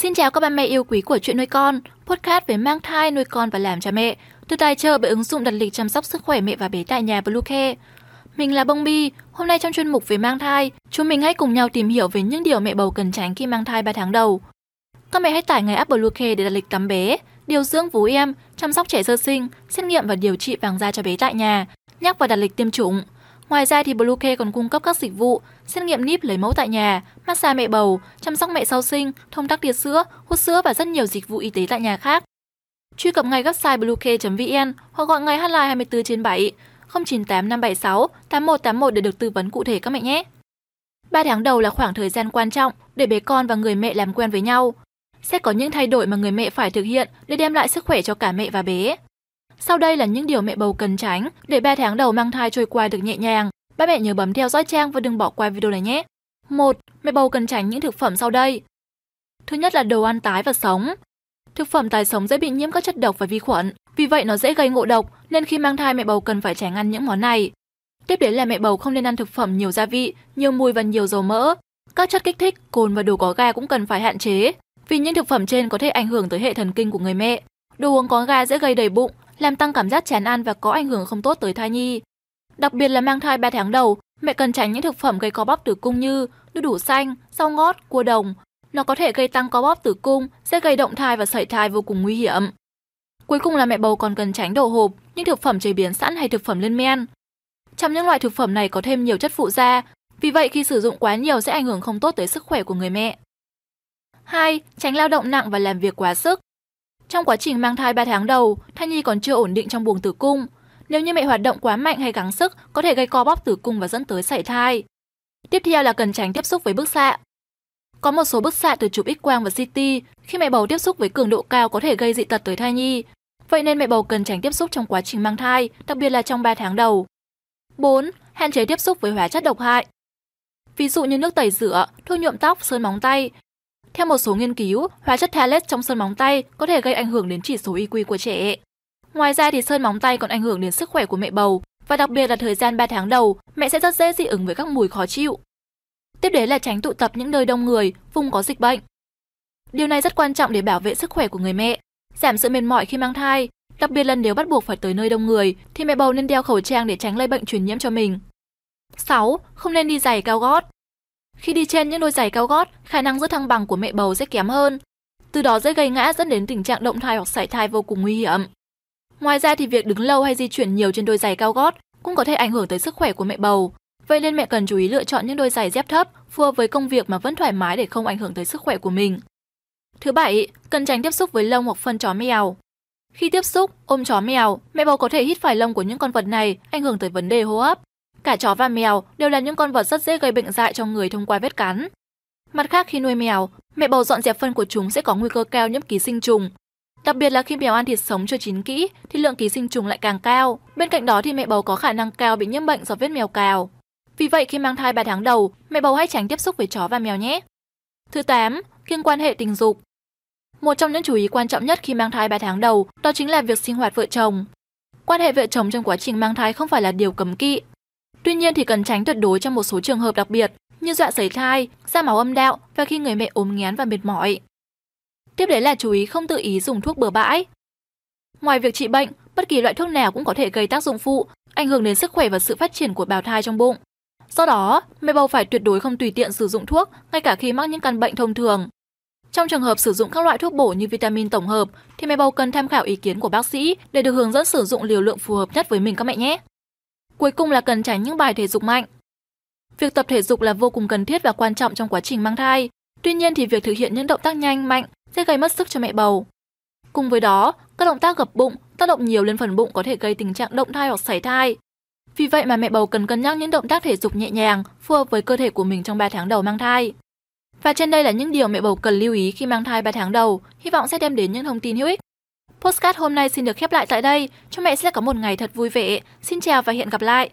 Xin chào các ba mẹ yêu quý của chuyện nuôi con, podcast về mang thai, nuôi con và làm cha mẹ, được tài trợ bởi ứng dụng đặt lịch chăm sóc sức khỏe mẹ và bé tại nhà Bluecare. Mình là Bông Bi, hôm nay trong chuyên mục về mang thai, chúng mình hãy cùng nhau tìm hiểu về những điều mẹ bầu cần tránh khi mang thai 3 tháng đầu. Các mẹ hãy tải ngay app Bluecare để đặt lịch tắm bé, điều dưỡng vú em, chăm sóc trẻ sơ sinh, xét nghiệm và điều trị vàng da cho bé tại nhà, nhắc và đặt lịch tiêm chủng. Ngoài ra thì Bluecare còn cung cấp các dịch vụ xét nghiệm níp lấy mẫu tại nhà, massage mẹ bầu, chăm sóc mẹ sau sinh, thông tắc tiệt sữa, hút sữa và rất nhiều dịch vụ y tế tại nhà khác. Truy cập ngay website bluecare.vn hoặc gọi ngay hotline 24 trên 7 098 576 8181 để được tư vấn cụ thể các mẹ nhé. 3 tháng đầu là khoảng thời gian quan trọng để bé con và người mẹ làm quen với nhau. Sẽ có những thay đổi mà người mẹ phải thực hiện để đem lại sức khỏe cho cả mẹ và bé. Sau đây là những điều mẹ bầu cần tránh để 3 tháng đầu mang thai trôi qua được nhẹ nhàng. Ba mẹ nhớ bấm theo dõi trang và đừng bỏ qua video này nhé. 1. Mẹ bầu cần tránh những thực phẩm sau đây. Thứ nhất là đồ ăn tái và sống. Thực phẩm tái sống dễ bị nhiễm các chất độc và vi khuẩn, vì vậy nó dễ gây ngộ độc, nên khi mang thai mẹ bầu cần phải tránh ăn những món này. Tiếp đến là mẹ bầu không nên ăn thực phẩm nhiều gia vị, nhiều mùi và nhiều dầu mỡ. Các chất kích thích, cồn và đồ có ga cũng cần phải hạn chế, vì những thực phẩm trên có thể ảnh hưởng tới hệ thần kinh của người mẹ. Đồ uống có ga dễ gây đầy bụng, làm tăng cảm giác chán ăn và có ảnh hưởng không tốt tới thai nhi. Đặc biệt là mang thai 3 tháng đầu, mẹ cần tránh những thực phẩm gây co bóp tử cung như đu đủ xanh, rau ngót, cua đồng. Nó có thể gây tăng co bóp tử cung, sẽ gây động thai và sảy thai vô cùng nguy hiểm. Cuối cùng là mẹ bầu còn cần tránh đồ hộp, những thực phẩm chế biến sẵn hay thực phẩm lên men. Trong những loại thực phẩm này có thêm nhiều chất phụ da, vì vậy khi sử dụng quá nhiều sẽ ảnh hưởng không tốt tới sức khỏe của người mẹ. 2. Tránh lao động nặng và làm việc quá sức. Trong quá trình mang thai 3 tháng đầu, thai nhi còn chưa ổn định trong buồng tử cung. Nếu như mẹ hoạt động quá mạnh hay gắng sức, có thể gây co bóp tử cung và dẫn tới sảy thai. Tiếp theo là cần tránh tiếp xúc với bức xạ. Có một số bức xạ từ chụp X-quang và CT, khi mẹ bầu tiếp xúc với cường độ cao có thể gây dị tật tới thai nhi. Vậy nên mẹ bầu cần tránh tiếp xúc trong quá trình mang thai, đặc biệt là trong 3 tháng đầu. 4. Hạn chế tiếp xúc với hóa chất độc hại. Ví dụ như nước tẩy rửa, thuốc nhuộm tóc, sơn móng tay, theo một số nghiên cứu, hóa chất Thalet trong sơn móng tay có thể gây ảnh hưởng đến chỉ số IQ của trẻ. Ngoài ra thì sơn móng tay còn ảnh hưởng đến sức khỏe của mẹ bầu và đặc biệt là thời gian 3 tháng đầu, mẹ sẽ rất dễ dị ứng với các mùi khó chịu. Tiếp đến là tránh tụ tập những nơi đông người, vùng có dịch bệnh. Điều này rất quan trọng để bảo vệ sức khỏe của người mẹ, giảm sự mệt mỏi khi mang thai, đặc biệt là nếu bắt buộc phải tới nơi đông người thì mẹ bầu nên đeo khẩu trang để tránh lây bệnh truyền nhiễm cho mình. 6. Không nên đi giày cao gót. Khi đi trên những đôi giày cao gót, khả năng giữ thăng bằng của mẹ bầu sẽ kém hơn. Từ đó dễ gây ngã dẫn đến tình trạng động thai hoặc sảy thai vô cùng nguy hiểm. Ngoài ra thì việc đứng lâu hay di chuyển nhiều trên đôi giày cao gót cũng có thể ảnh hưởng tới sức khỏe của mẹ bầu. Vậy nên mẹ cần chú ý lựa chọn những đôi giày dép thấp phù hợp với công việc mà vẫn thoải mái để không ảnh hưởng tới sức khỏe của mình. Thứ bảy, cần tránh tiếp xúc với lông hoặc phân chó mèo. Khi tiếp xúc, ôm chó mèo, mẹ bầu có thể hít phải lông của những con vật này, ảnh hưởng tới vấn đề hô hấp. Cả chó và mèo đều là những con vật rất dễ gây bệnh dại cho người thông qua vết cắn. Mặt khác khi nuôi mèo, mẹ bầu dọn dẹp phân của chúng sẽ có nguy cơ cao nhiễm ký sinh trùng. Đặc biệt là khi mèo ăn thịt sống chưa chín kỹ thì lượng ký sinh trùng lại càng cao. Bên cạnh đó thì mẹ bầu có khả năng cao bị nhiễm bệnh do vết mèo cào. Vì vậy khi mang thai 3 tháng đầu, mẹ bầu hãy tránh tiếp xúc với chó và mèo nhé. Thứ 8, kiêng quan hệ tình dục. Một trong những chú ý quan trọng nhất khi mang thai 3 tháng đầu đó chính là việc sinh hoạt vợ chồng. Quan hệ vợ chồng trong quá trình mang thai không phải là điều cấm kỵ, Tuy nhiên thì cần tránh tuyệt đối trong một số trường hợp đặc biệt như dạ dọa sảy thai, da máu âm đạo và khi người mẹ ốm nghén và mệt mỏi. Tiếp đến là chú ý không tự ý dùng thuốc bừa bãi. Ngoài việc trị bệnh, bất kỳ loại thuốc nào cũng có thể gây tác dụng phụ, ảnh hưởng đến sức khỏe và sự phát triển của bào thai trong bụng. Do đó, mẹ bầu phải tuyệt đối không tùy tiện sử dụng thuốc ngay cả khi mắc những căn bệnh thông thường. Trong trường hợp sử dụng các loại thuốc bổ như vitamin tổng hợp thì mẹ bầu cần tham khảo ý kiến của bác sĩ để được hướng dẫn sử dụng liều lượng phù hợp nhất với mình các mẹ nhé. Cuối cùng là cần tránh những bài thể dục mạnh. Việc tập thể dục là vô cùng cần thiết và quan trọng trong quá trình mang thai. Tuy nhiên thì việc thực hiện những động tác nhanh, mạnh sẽ gây mất sức cho mẹ bầu. Cùng với đó, các động tác gập bụng, tác động nhiều lên phần bụng có thể gây tình trạng động thai hoặc sảy thai. Vì vậy mà mẹ bầu cần cân nhắc những động tác thể dục nhẹ nhàng, phù hợp với cơ thể của mình trong 3 tháng đầu mang thai. Và trên đây là những điều mẹ bầu cần lưu ý khi mang thai 3 tháng đầu, hy vọng sẽ đem đến những thông tin hữu ích. Postcard hôm nay xin được khép lại tại đây. Chúc mẹ sẽ có một ngày thật vui vẻ. Xin chào và hẹn gặp lại.